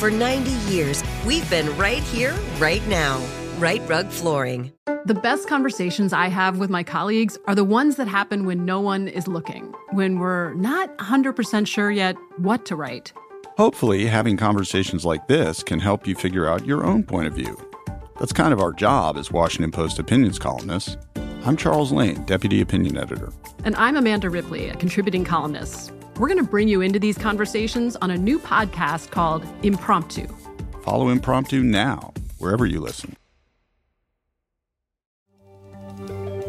For 90 years, we've been right here, right now. Rite Rug Flooring. The best conversations I have with my colleagues are the ones that happen when no one is looking, when we're not 100% sure yet what to write. Hopefully, having conversations like this can help you figure out your own point of view. That's kind of our job as Washington Post opinions columnists. I'm Charles Lane, Deputy Opinion Editor. And I'm Amanda Ripley, a contributing columnist. We're going to bring you into these conversations on a new podcast called Impromptu. Follow Impromptu now, wherever you listen.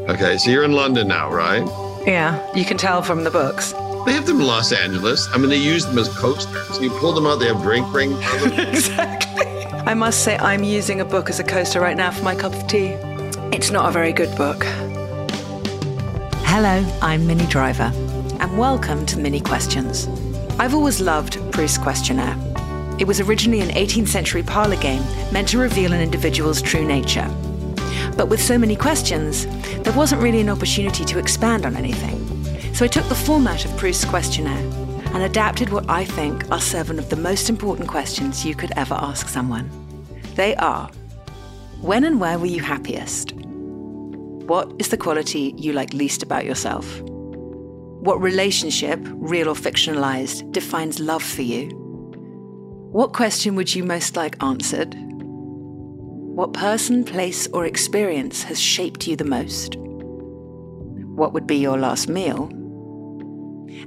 Okay, so you're in London now, right? Yeah, you can tell from the books. They have them in Los Angeles. I mean, they use them as coasters. You pull them out, they have drink rings. exactly. I must say, I'm using a book as a coaster right now for my cup of tea. It's not a very good book. Hello, I'm Minnie Driver and welcome to Minnie Questions. I've always loved Proust's questionnaire. It was originally an 18th century parlor game meant to reveal an individual's true nature. But with so many questions, there wasn't really an opportunity to expand on anything. So I took the format of Proust's questionnaire and adapted what I think are seven of the most important questions you could ever ask someone. They are When and where were you happiest? What is the quality you like least about yourself? What relationship, real or fictionalized, defines love for you? What question would you most like answered? What person, place, or experience has shaped you the most? What would be your last meal?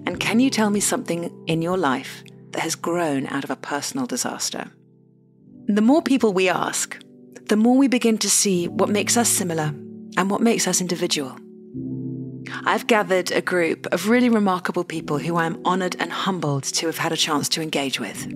And can you tell me something in your life that has grown out of a personal disaster? The more people we ask, the more we begin to see what makes us similar and what makes us individual. I've gathered a group of really remarkable people who I'm honoured and humbled to have had a chance to engage with.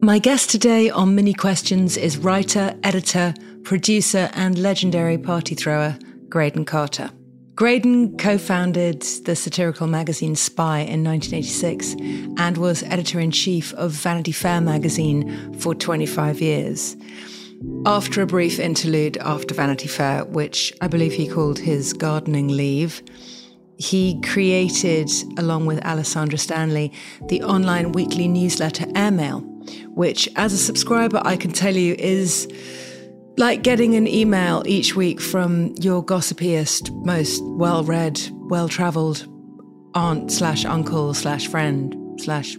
My guest today on Minnie Questions is writer, editor, producer, and legendary party thrower Graydon Carter. Graydon co founded the satirical magazine Spy in 1986 and was editor in chief of Vanity Fair magazine for 25 years. After a brief interlude after Vanity Fair, which I believe he called his gardening leave, he created, along with Alessandra Stanley, the online weekly newsletter Airmail, which, as a subscriber, I can tell you is like getting an email each week from your gossipiest, most well read, well travelled aunt slash uncle slash friend slash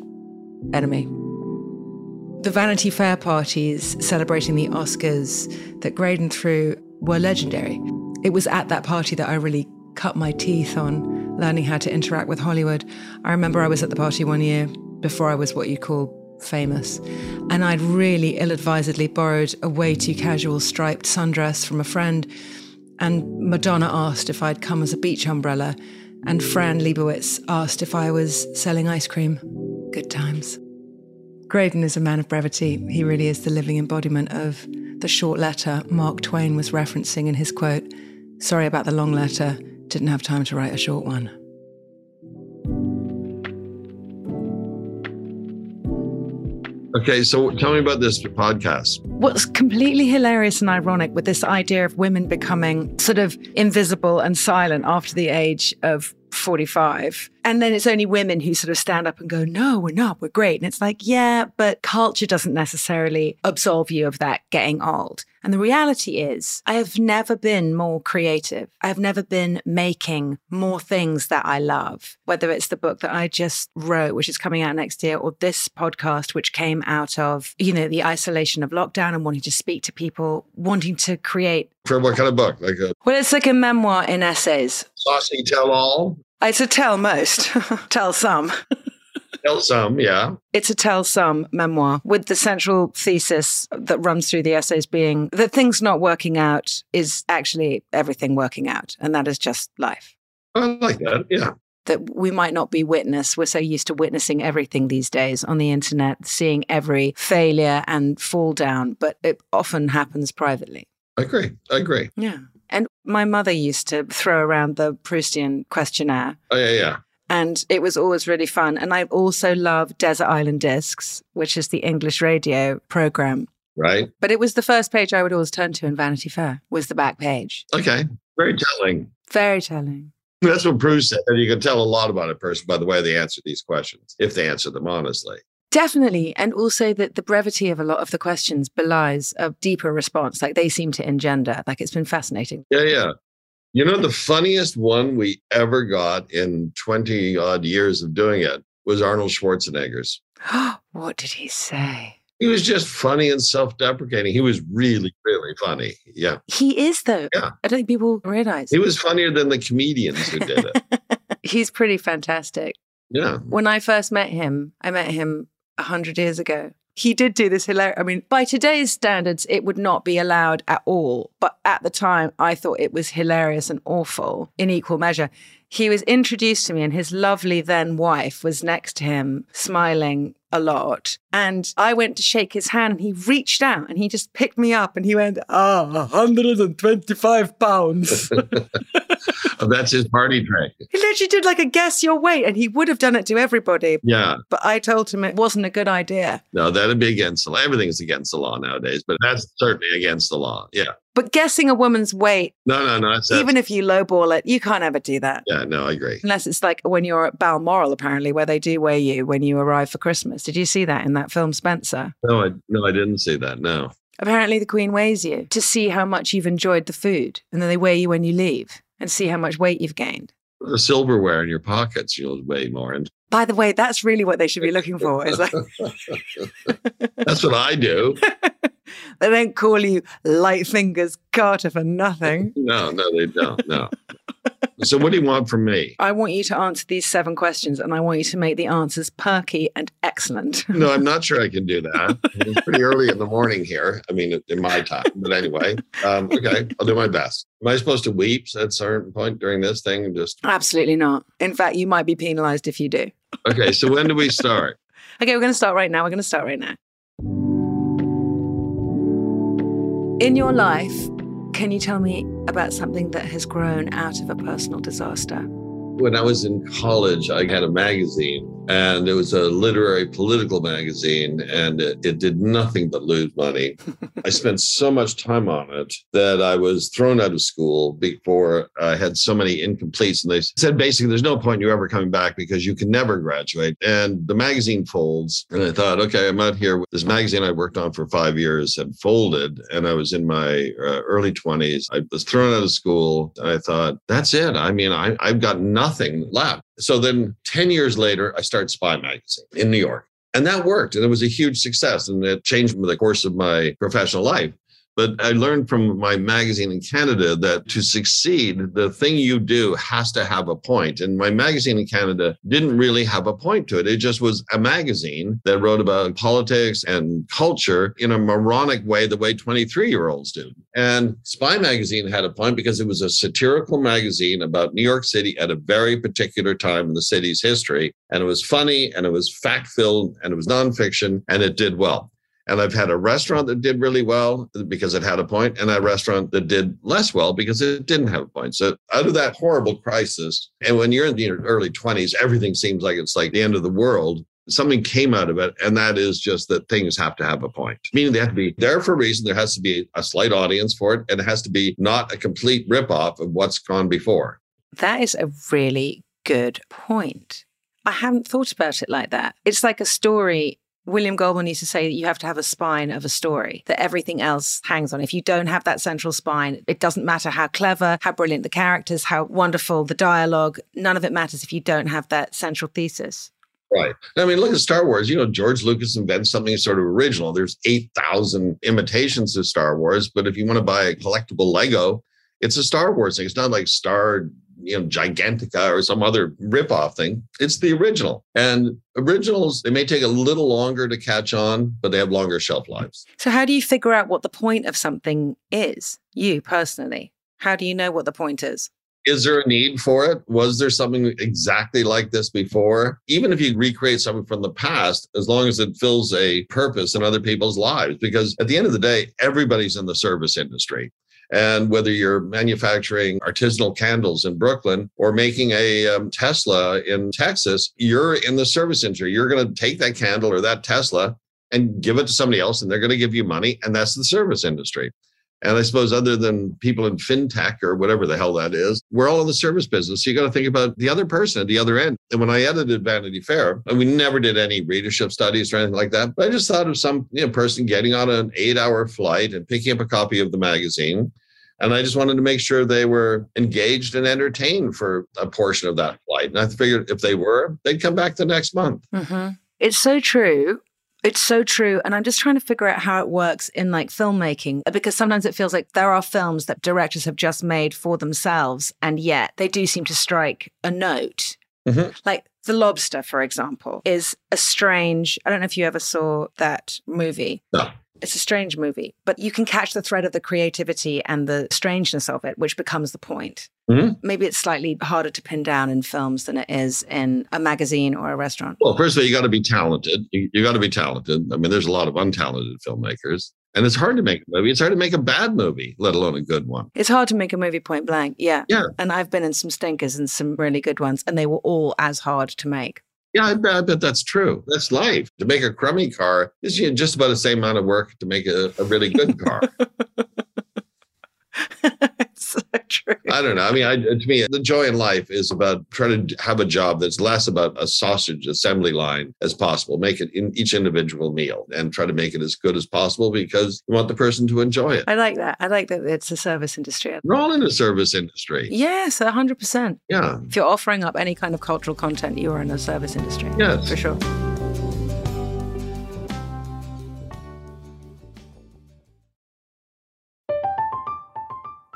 enemy. The Vanity Fair parties celebrating the Oscars that Graydon threw were legendary. It was at that party that I really cut my teeth on learning how to interact with Hollywood. I remember I was at the party one year before I was what you'd call famous, and I'd really ill advisedly borrowed a way too casual striped sundress from a friend. And Madonna asked if I'd come as a beach umbrella, and Fran Lebowitz asked if I was selling ice cream. Good times. Graydon is a man of brevity. He really is the living embodiment of the short letter Mark Twain was referencing in his quote Sorry about the long letter, didn't have time to write a short one. Okay, so tell me about this podcast. What's completely hilarious and ironic with this idea of women becoming sort of invisible and silent after the age of 45. And then it's only women who sort of stand up and go, no, we're not, we're great. And it's like, yeah, but culture doesn't necessarily absolve you of that getting old. And the reality is, I have never been more creative. I've never been making more things that I love, whether it's the book that I just wrote, which is coming out next year, or this podcast, which came out of, you know, the isolation of lockdown and wanting to speak to people, wanting to create. For what kind of book? Like a Well, it's like a memoir in essays. saucy tell all? Uh, it's a tell most, tell some. Tell some, yeah. It's a tell some memoir with the central thesis that runs through the essays being that things not working out is actually everything working out. And that is just life. I like that, yeah. That we might not be witness. We're so used to witnessing everything these days on the internet, seeing every failure and fall down, but it often happens privately. I agree. I agree. Yeah. And my mother used to throw around the Proustian questionnaire. Oh, yeah, yeah. And it was always really fun. And I also love Desert Island Discs, which is the English radio program. Right. But it was the first page I would always turn to in Vanity Fair, was the back page. Okay. Very telling. Very telling. That's what Bruce said. And you can tell a lot about a person by the way they answer these questions, if they answer them honestly. Definitely. And also that the brevity of a lot of the questions belies a deeper response. Like they seem to engender. Like it's been fascinating. Yeah, yeah. You know, the funniest one we ever got in 20 odd years of doing it was Arnold Schwarzenegger's. what did he say? He was just funny and self deprecating. He was really, really funny. Yeah. He is, though. Yeah. I don't think people realize. He was funnier than the comedians who did it. He's pretty fantastic. Yeah. When I first met him, I met him a hundred years ago. He did do this hilarious. I mean, by today's standards, it would not be allowed at all. But at the time, I thought it was hilarious and awful in equal measure. He was introduced to me, and his lovely then wife was next to him, smiling a lot. And I went to shake his hand, and he reached out and he just picked me up and he went, Ah, 125 pounds. Oh, That's his party trick. he literally did like a guess your weight, and he would have done it to everybody. Yeah. But I told him it wasn't a good idea. No, that'd be against the law. Everything's against the law nowadays, but that's certainly against the law. Yeah. But guessing a woman's weight, No, no, no. That's, that's, even if you lowball it, you can't ever do that. yeah, no, I agree. Unless it's like when you're at Balmoral, apparently, where they do weigh you when you arrive for Christmas. Did you see that in that film, Spencer? No, I no, I didn't see that. No. Apparently, the Queen weighs you to see how much you've enjoyed the food, and then they weigh you when you leave and see how much weight you've gained. The silverware in your pockets, you'll weigh more. And By the way, that's really what they should be looking for. Is like that's what I do. they don't call you Light Fingers Carter for nothing. No, no, they don't. No. So what do you want from me? I want you to answer these seven questions, and I want you to make the answers perky and excellent. No, I'm not sure I can do that. It's pretty early in the morning here. I mean, in my time. But anyway, um, okay, I'll do my best. Am I supposed to weep at a certain point during this thing? And just Absolutely not. In fact, you might be penalized if you do. okay. So when do we start? Okay, we're going to start right now. We're going to start right now. In your life, can you tell me about something that has grown out of a personal disaster? When I was in college, I had a magazine, and it was a literary political magazine, and it, it did nothing but lose money. I spent so much time on it that I was thrown out of school before I had so many incompletes. And they said basically, there's no point in you ever coming back because you can never graduate. And the magazine folds. And I thought, okay, I'm out here. This magazine I worked on for five years had folded, and I was in my uh, early 20s. I was thrown out of school. And I thought, that's it. I mean, I, I've got nothing left. So then 10 years later, I started Spy Magazine in New York. And that worked. And it was a huge success. And it changed the course of my professional life. But I learned from my magazine in Canada that to succeed, the thing you do has to have a point. And my magazine in Canada didn't really have a point to it. It just was a magazine that wrote about politics and culture in a moronic way, the way 23 year olds do. And Spy Magazine had a point because it was a satirical magazine about New York City at a very particular time in the city's history. And it was funny and it was fact filled and it was nonfiction and it did well. And I've had a restaurant that did really well because it had a point, and a restaurant that did less well because it didn't have a point. So out of that horrible crisis, and when you're in your early 20s, everything seems like it's like the end of the world. something came out of it, and that is just that things have to have a point, meaning they have to be there for a reason. There has to be a slight audience for it, and it has to be not a complete ripoff of what's gone before. That is a really good point. I haven't thought about it like that. It's like a story. William Goldman used to say that you have to have a spine of a story that everything else hangs on. If you don't have that central spine, it doesn't matter how clever, how brilliant the characters, how wonderful the dialogue, none of it matters if you don't have that central thesis. Right. I mean, look at Star Wars. You know, George Lucas invents something sort of original. There's 8,000 imitations of Star Wars, but if you want to buy a collectible Lego, it's a Star Wars thing. It's not like Star you know, Gigantica or some other ripoff thing. It's the original. And originals, they may take a little longer to catch on, but they have longer shelf lives. So, how do you figure out what the point of something is, you personally? How do you know what the point is? Is there a need for it? Was there something exactly like this before? Even if you recreate something from the past, as long as it fills a purpose in other people's lives, because at the end of the day, everybody's in the service industry. And whether you're manufacturing artisanal candles in Brooklyn or making a um, Tesla in Texas, you're in the service industry. You're going to take that candle or that Tesla and give it to somebody else, and they're going to give you money. And that's the service industry. And I suppose, other than people in fintech or whatever the hell that is, we're all in the service business. So you got to think about the other person at the other end. And when I edited Vanity Fair, and we never did any readership studies or anything like that, but I just thought of some you know, person getting on an eight hour flight and picking up a copy of the magazine and I just wanted to make sure they were engaged and entertained for a portion of that flight. And I figured if they were, they'd come back the next month. Mm-hmm. It's so true. It's so true. And I'm just trying to figure out how it works in like filmmaking because sometimes it feels like there are films that directors have just made for themselves. And yet they do seem to strike a note. Mm-hmm. Like The Lobster, for example, is a strange, I don't know if you ever saw that movie. No. It's a strange movie, but you can catch the thread of the creativity and the strangeness of it, which becomes the point. Mm-hmm. Maybe it's slightly harder to pin down in films than it is in a magazine or a restaurant. Well, first of all, you got to be talented. You, you got to be talented. I mean, there's a lot of untalented filmmakers. And it's hard to make a movie. It's hard to make a bad movie, let alone a good one. It's hard to make a movie point blank. Yeah. Yeah. And I've been in some stinkers and some really good ones, and they were all as hard to make. Yeah, I bet, I bet, that's true. That's life. To make a crummy car is just about the same amount of work to make a, a really good car. so true. I don't know. I mean, I, to me, the joy in life is about trying to have a job that's less about a sausage assembly line as possible. Make it in each individual meal and try to make it as good as possible because you want the person to enjoy it. I like that. I like that it's a service industry. We're all in the service industry. Yes, 100%. Yeah. If you're offering up any kind of cultural content, you are in the service industry. Yes. For sure.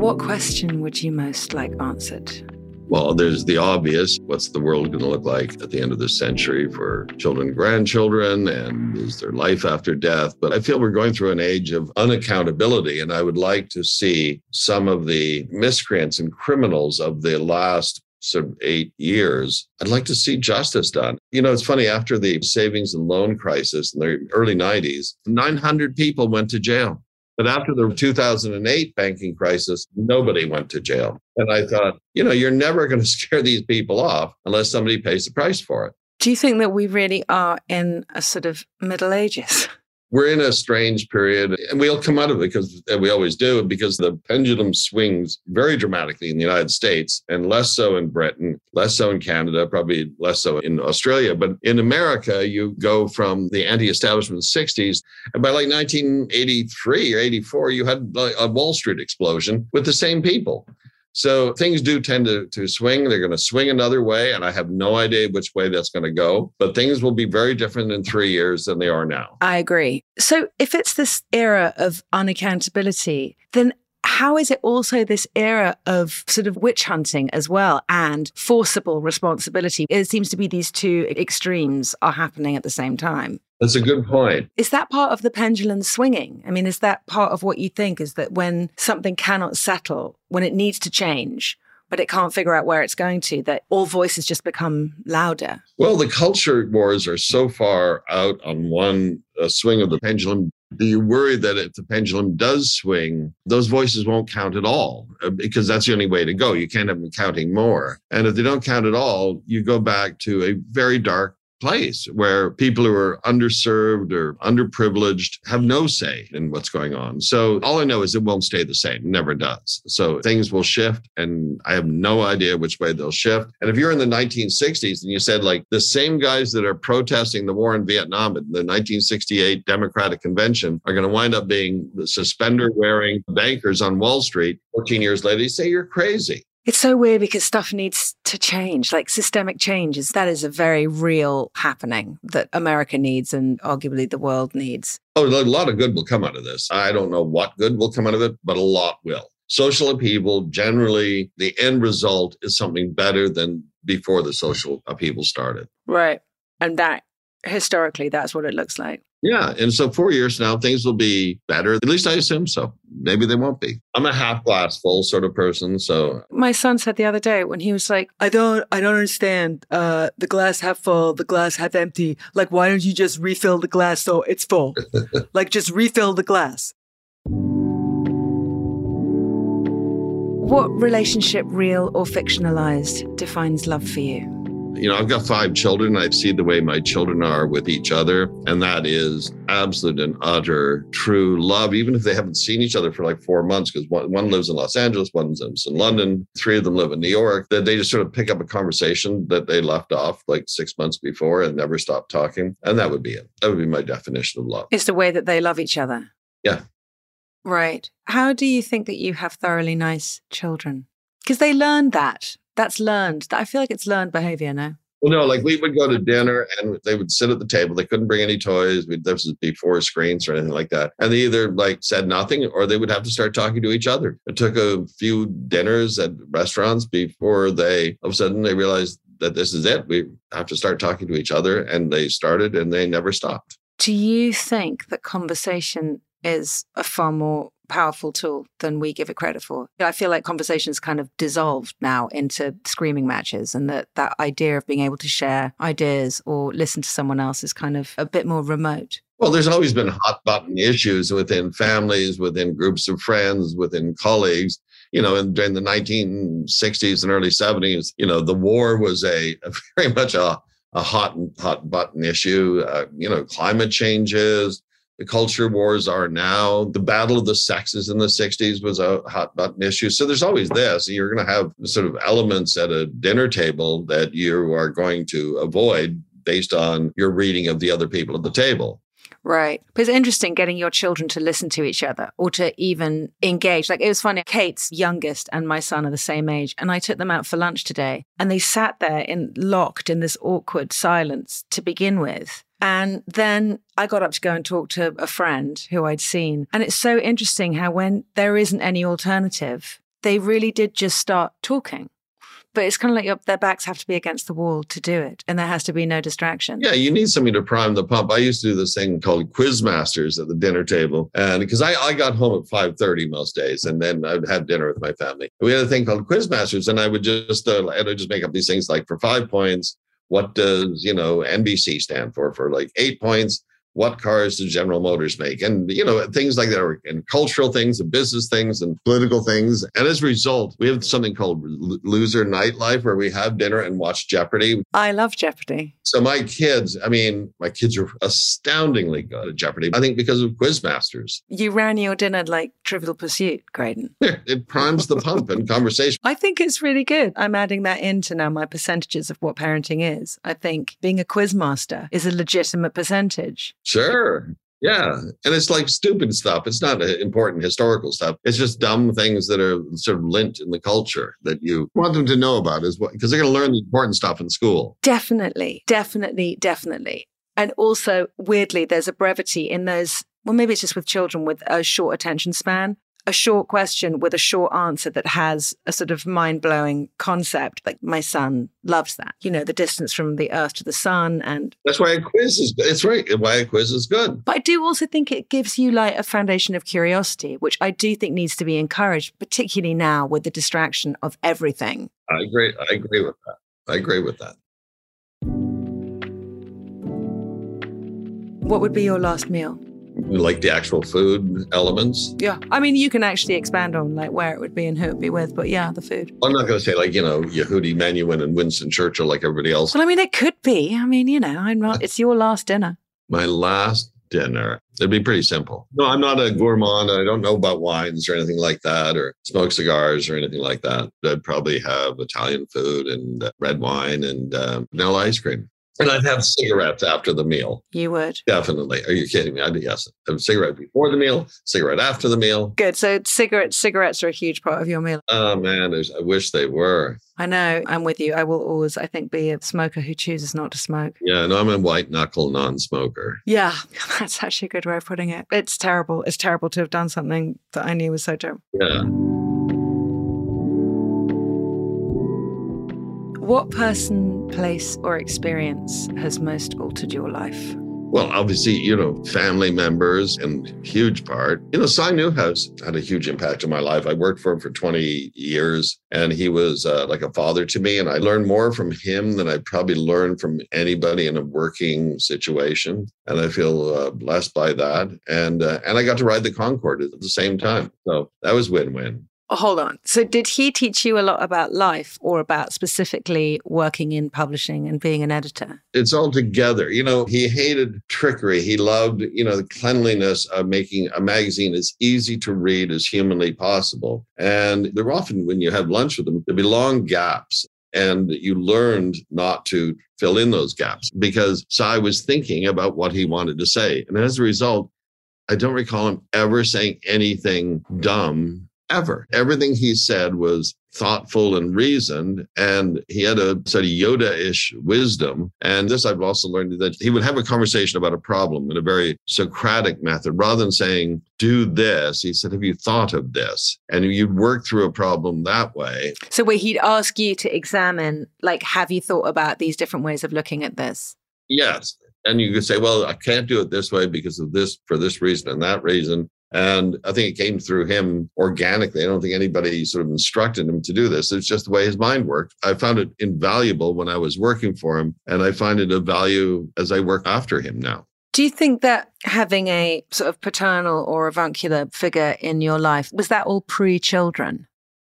What question would you most like answered? Well, there's the obvious what's the world going to look like at the end of this century for children and grandchildren? And is there life after death? But I feel we're going through an age of unaccountability. And I would like to see some of the miscreants and criminals of the last sort of eight years, I'd like to see justice done. You know, it's funny, after the savings and loan crisis in the early 90s, 900 people went to jail. But after the 2008 banking crisis, nobody went to jail. And I thought, you know, you're never going to scare these people off unless somebody pays the price for it. Do you think that we really are in a sort of Middle Ages? we're in a strange period and we'll come out of it because uh, we always do because the pendulum swings very dramatically in the united states and less so in britain less so in canada probably less so in australia. But in america you go from the anti-establishment 60s and by like 1983 or 84 you had a wall street explosion with the same people so things do tend to, to swing. They're going to swing another way, and I have no idea which way that's going to go. But things will be very different in three years than they are now. I agree. So if it's this era of unaccountability, then how is it also this era of sort of witch hunting as well and forcible responsibility? It seems to be these two extremes are happening at the same time. That's a good point. Is that part of the pendulum swinging? I mean, is that part of what you think is that when something cannot settle, when it needs to change, but it can't figure out where it's going to, that all voices just become louder? Well, the culture wars are so far out on one uh, swing of the pendulum. Do you worry that if the pendulum does swing, those voices won't count at all? Uh, because that's the only way to go. You can't have them counting more. And if they don't count at all, you go back to a very dark place where people who are underserved or underprivileged have no say in what's going on. So all I know is it won't stay the same. It never does. So things will shift and I have no idea which way they'll shift. And if you're in the 1960s and you said like the same guys that are protesting the war in Vietnam at the 1968 Democratic Convention are going to wind up being the suspender wearing bankers on Wall Street 14 years later, you say you're crazy. It's so weird because stuff needs to change, like systemic changes. That is a very real happening that America needs and arguably the world needs. Oh, a lot of good will come out of this. I don't know what good will come out of it, but a lot will. Social upheaval, generally, the end result is something better than before the social upheaval started. Right. And that historically, that's what it looks like. Yeah. And so four years now, things will be better. At least I assume so. Maybe they won't be. I'm a half glass full sort of person. So my son said the other day when he was like, I don't I don't understand. Uh the glass half full, the glass half empty. Like why don't you just refill the glass so it's full? like just refill the glass. What relationship, real or fictionalized, defines love for you? You know, I've got five children. I see the way my children are with each other. And that is absolute and utter true love, even if they haven't seen each other for like four months, because one, one lives in Los Angeles, one lives in London, three of them live in New York, that they just sort of pick up a conversation that they left off like six months before and never stop talking. And that would be it. That would be my definition of love. It's the way that they love each other. Yeah. Right. How do you think that you have thoroughly nice children? Because they learned that that's learned. I feel like it's learned behavior now. Well, no, like we would go to dinner and they would sit at the table. They couldn't bring any toys. We, this was before screens or anything like that. And they either like said nothing or they would have to start talking to each other. It took a few dinners at restaurants before they, all of a sudden, they realized that this is it. We have to start talking to each other. And they started and they never stopped. Do you think that conversation is a far more powerful tool than we give it credit for. I feel like conversations kind of dissolved now into screaming matches and that that idea of being able to share ideas or listen to someone else is kind of a bit more remote. Well, there's always been hot button issues within families, within groups of friends, within colleagues. You know, in, during the 1960s and early 70s, you know, the war was a, a very much a, a hot hot button issue. Uh, you know, climate changes, the culture wars are now. The battle of the sexes in the 60s was a hot button issue. So there's always this. You're going to have sort of elements at a dinner table that you are going to avoid based on your reading of the other people at the table. Right. But it's interesting getting your children to listen to each other or to even engage. Like it was funny, Kate's youngest and my son are the same age. And I took them out for lunch today and they sat there in locked in this awkward silence to begin with. And then I got up to go and talk to a friend who I'd seen. And it's so interesting how when there isn't any alternative, they really did just start talking. But it's kind of like your, their backs have to be against the wall to do it, and there has to be no distraction. Yeah, you need something to prime the pump. I used to do this thing called quiz masters at the dinner table, and because I, I got home at five thirty most days, and then I'd have dinner with my family. We had a thing called quiz masters, and I would just uh, I would just make up these things like for five points, what does you know NBC stand for? For like eight points, what cars does General Motors make? And, you know, things like that, are, and cultural things and business things and political things. And as a result, we have something called loser nightlife where we have dinner and watch Jeopardy. I love Jeopardy. So my kids, I mean, my kids are astoundingly good at Jeopardy. I think because of Quizmasters. You ran your dinner like Trivial Pursuit, Graydon. it primes the pump in conversation. I think it's really good. I'm adding that into now my percentages of what parenting is. I think being a quizmaster is a legitimate percentage. Sure. Yeah. And it's like stupid stuff. It's not uh, important historical stuff. It's just dumb things that are sort of lint in the culture that you want them to know about as well, because they're going to learn the important stuff in school. Definitely. Definitely. Definitely. And also, weirdly, there's a brevity in those. Well, maybe it's just with children with a short attention span a short question with a short answer that has a sort of mind blowing concept. Like my son loves that, you know, the distance from the earth to the sun. And that's why a quiz is, it's right. Why a quiz is good. But I do also think it gives you like a foundation of curiosity, which I do think needs to be encouraged, particularly now with the distraction of everything. I agree. I agree with that. I agree with that. What would be your last meal? Like the actual food elements. Yeah. I mean, you can actually expand on like where it would be and who it would be with, but yeah, the food. I'm not going to say like, you know, Yehudi Menuhin and Winston Churchill like everybody else. Well, I mean, it could be. I mean, you know, I'm not, it's your last dinner. My last dinner. It'd be pretty simple. No, I'm not a gourmand. I don't know about wines or anything like that, or smoke cigars or anything like that. I'd probably have Italian food and uh, red wine and uh, vanilla ice cream. And I'd have cigarettes after the meal. You would? Definitely. Are you kidding me? I'd yes. A cigarette before the meal, cigarette after the meal. Good. So cigarettes cigarettes are a huge part of your meal. Oh man, I wish they were. I know. I'm with you. I will always, I think, be a smoker who chooses not to smoke. Yeah, no, I'm a white knuckle non-smoker. Yeah, that's actually a good way of putting it. It's terrible. It's terrible to have done something that I knew was so terrible. Yeah. What person, place, or experience has most altered your life? Well, obviously, you know, family members and huge part. You know, Cy Newhouse had a huge impact on my life. I worked for him for 20 years and he was uh, like a father to me. And I learned more from him than I probably learned from anybody in a working situation. And I feel uh, blessed by that. And, uh, and I got to ride the Concorde at the same time. So that was win win. Hold on. So, did he teach you a lot about life or about specifically working in publishing and being an editor? It's all together. You know, he hated trickery. He loved, you know, the cleanliness of making a magazine as easy to read as humanly possible. And there often, when you have lunch with him, there'd be long gaps. And you learned not to fill in those gaps because Cy was thinking about what he wanted to say. And as a result, I don't recall him ever saying anything dumb ever. Everything he said was thoughtful and reasoned, and he had a sort of Yoda ish wisdom. And this I've also learned that he would have a conversation about a problem in a very Socratic method. Rather than saying, do this, he said, Have you thought of this? And you'd work through a problem that way. So, where he'd ask you to examine, like, have you thought about these different ways of looking at this? Yes. And you could say, well, I can't do it this way because of this, for this reason and that reason. And I think it came through him organically. I don't think anybody sort of instructed him to do this. It's just the way his mind worked. I found it invaluable when I was working for him, and I find it of value as I work after him now. Do you think that having a sort of paternal or avuncular figure in your life was that all pre children?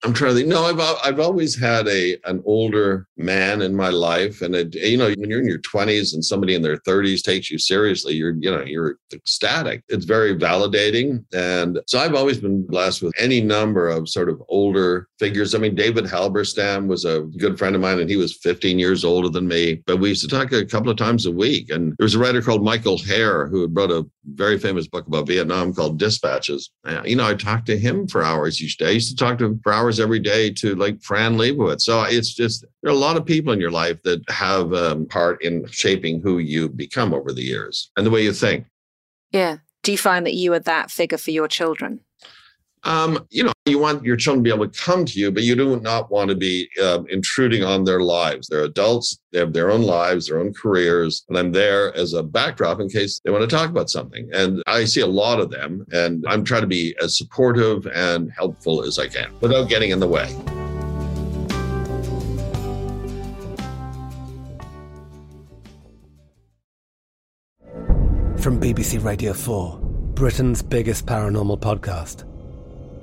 I'm trying to think. No, I've uh, I've always had a an older man in my life, and it, you know, when you're in your 20s and somebody in their 30s takes you seriously, you're you know you're ecstatic. It's very validating, and so I've always been blessed with any number of sort of older figures. I mean, David Halberstam was a good friend of mine, and he was 15 years older than me, but we used to talk a couple of times a week. And there was a writer called Michael Herr who had wrote a very famous book about Vietnam called Dispatches. You know, I talked to him for hours each day. I used to talk to him for hours every day to like Fran Lebowitz. So it's just, there are a lot of people in your life that have um, part in shaping who you become over the years and the way you think. Yeah. Do you find that you are that figure for your children? Um, you know, you want your children to be able to come to you, but you do not want to be um, intruding on their lives. They're adults, they have their own lives, their own careers, and I'm there as a backdrop in case they want to talk about something. And I see a lot of them, and I'm trying to be as supportive and helpful as I can without getting in the way. From BBC Radio 4, Britain's biggest paranormal podcast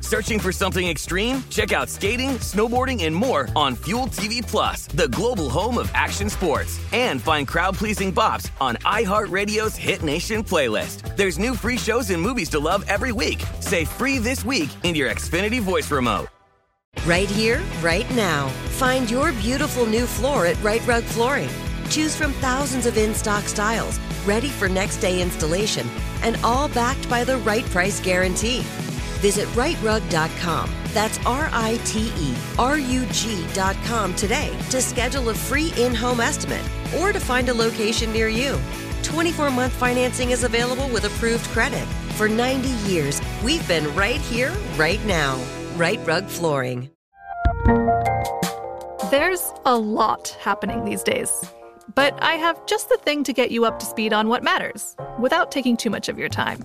Searching for something extreme? Check out skating, snowboarding, and more on Fuel TV Plus, the global home of action sports. And find crowd-pleasing bops on iHeartRadio's Hit Nation playlist. There's new free shows and movies to love every week. Say free this week in your Xfinity voice remote. Right here, right now. Find your beautiful new floor at Rite Rug Flooring. Choose from thousands of in stock styles, ready for next day installation, and all backed by the right price guarantee. Visit riterug.com. That's R I T E R U G.com today to schedule a free in home estimate or to find a location near you. 24 month financing is available with approved credit. For 90 years, we've been right here, right now. Rite Rug Flooring. There's a lot happening these days. But I have just the thing to get you up to speed on what matters without taking too much of your time.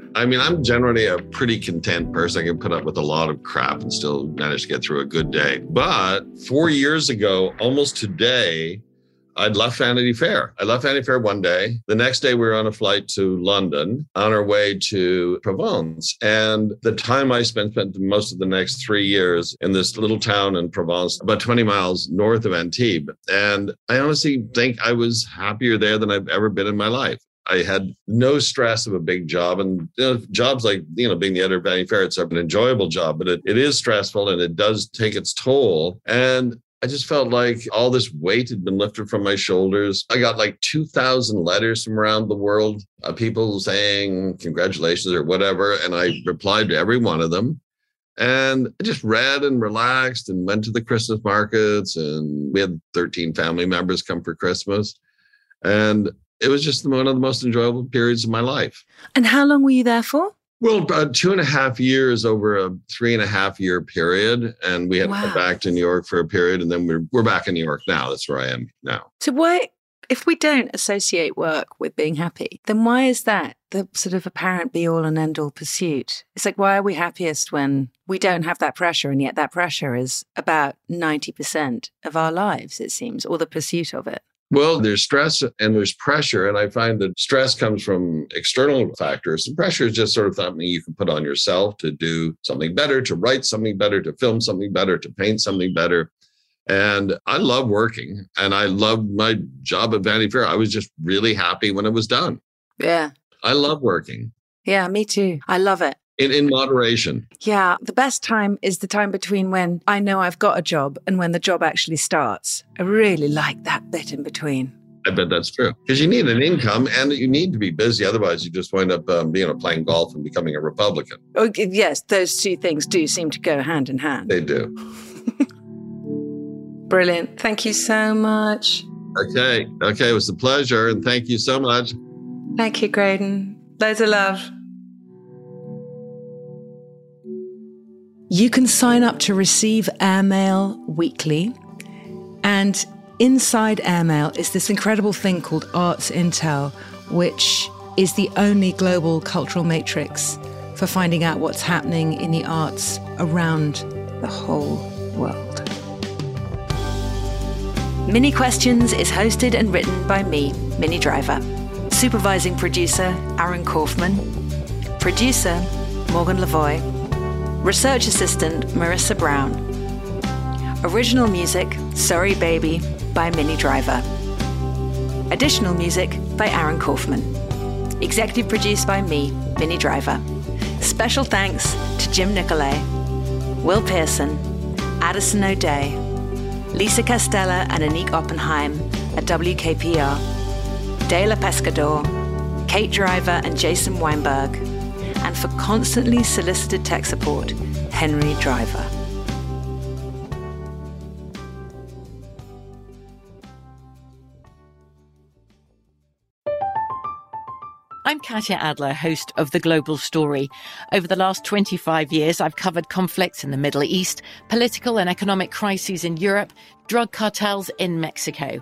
I mean, I'm generally a pretty content person. I can put up with a lot of crap and still manage to get through a good day. But four years ago, almost today, I'd left Vanity Fair. I left Vanity Fair one day. The next day, we were on a flight to London on our way to Provence. And the time I spent, spent most of the next three years in this little town in Provence, about 20 miles north of Antibes. And I honestly think I was happier there than I've ever been in my life. I had no stress of a big job. And you know, jobs like, you know, being the editor of Vanity Fair, it's an enjoyable job, but it, it is stressful and it does take its toll. And I just felt like all this weight had been lifted from my shoulders. I got like 2,000 letters from around the world, uh, people saying congratulations or whatever. And I replied to every one of them. And I just read and relaxed and went to the Christmas markets. And we had 13 family members come for Christmas. And it was just one of the most enjoyable periods of my life. And how long were you there for? Well, about two and a half years over a three and a half year period. And we had Wow. to go back to New York for a period. And then we're, we're back in New York now. That's where I am now. So why, if we don't associate work with being happy, then why is that the sort of apparent be all and end all pursuit? It's like, why are we happiest when we don't have that pressure? And yet that pressure is about 90% of our lives, it seems, or the pursuit of it. Well, there's stress and there's pressure. And I find that stress comes from external factors. And pressure is just sort of something you can put on yourself to do something better, to write something better, to film something better, to paint something better. And I love working and I love my job at Vanity Fair. I was just really happy when it was done. Yeah. I love working Yeah, me too. I love it. In, in moderation. Yeah, the best time is the time between when I know I've got a job and when the job actually starts. I really like that bit in between. I bet that's true because you need an income and you need to be busy. Otherwise, you just wind up, um, you know, playing golf and becoming a Republican. Oh, yes, those two things do seem to go hand in hand. They do. Brilliant. Thank you so much. Okay. Okay. It was a pleasure. And thank you so much. Thank you, Graydon. Loads of love. You can sign up to receive airmail weekly. And inside airmail is this incredible thing called Arts Intel, which is the only global cultural matrix for finding out what's happening in the arts around the whole world. Minnie Questions is hosted and written by me, Minnie Driver. Supervising producer, Aaron Kaufman. Producer, Morgan Lavoy. Research assistant, Marissa Brown. Original music, Sorry Baby, by Minnie Driver. Additional music by Aaron Kaufman. Executive produced by me, Minnie Driver. Special thanks to Jim Nicolay, Will Pearson, Addison O'Day, Lisa Castella and Anik Oppenheim at WKPR, Dela Pescador, Kate Driver and Jason Weinberg, and for constantly solicited tech support, Henry Driver. I'm Katya Adler, host of The Global Story. Over the last 25 years, I've covered conflicts in the Middle East, political and economic crises in Europe, drug cartels in Mexico.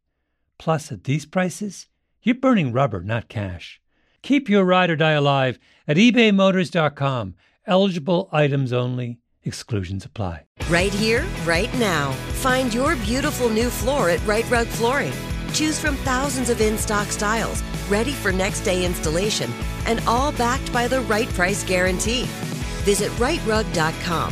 Plus, at these prices, you're burning rubber, not cash. Keep your ride or die alive at ebaymotors.com. Eligible items only, exclusions apply. Right here, right now. Find your beautiful new floor at Rite Rug Flooring. Choose from thousands of in stock styles, ready for next day installation, and all backed by the right price guarantee. Visit riterug.com.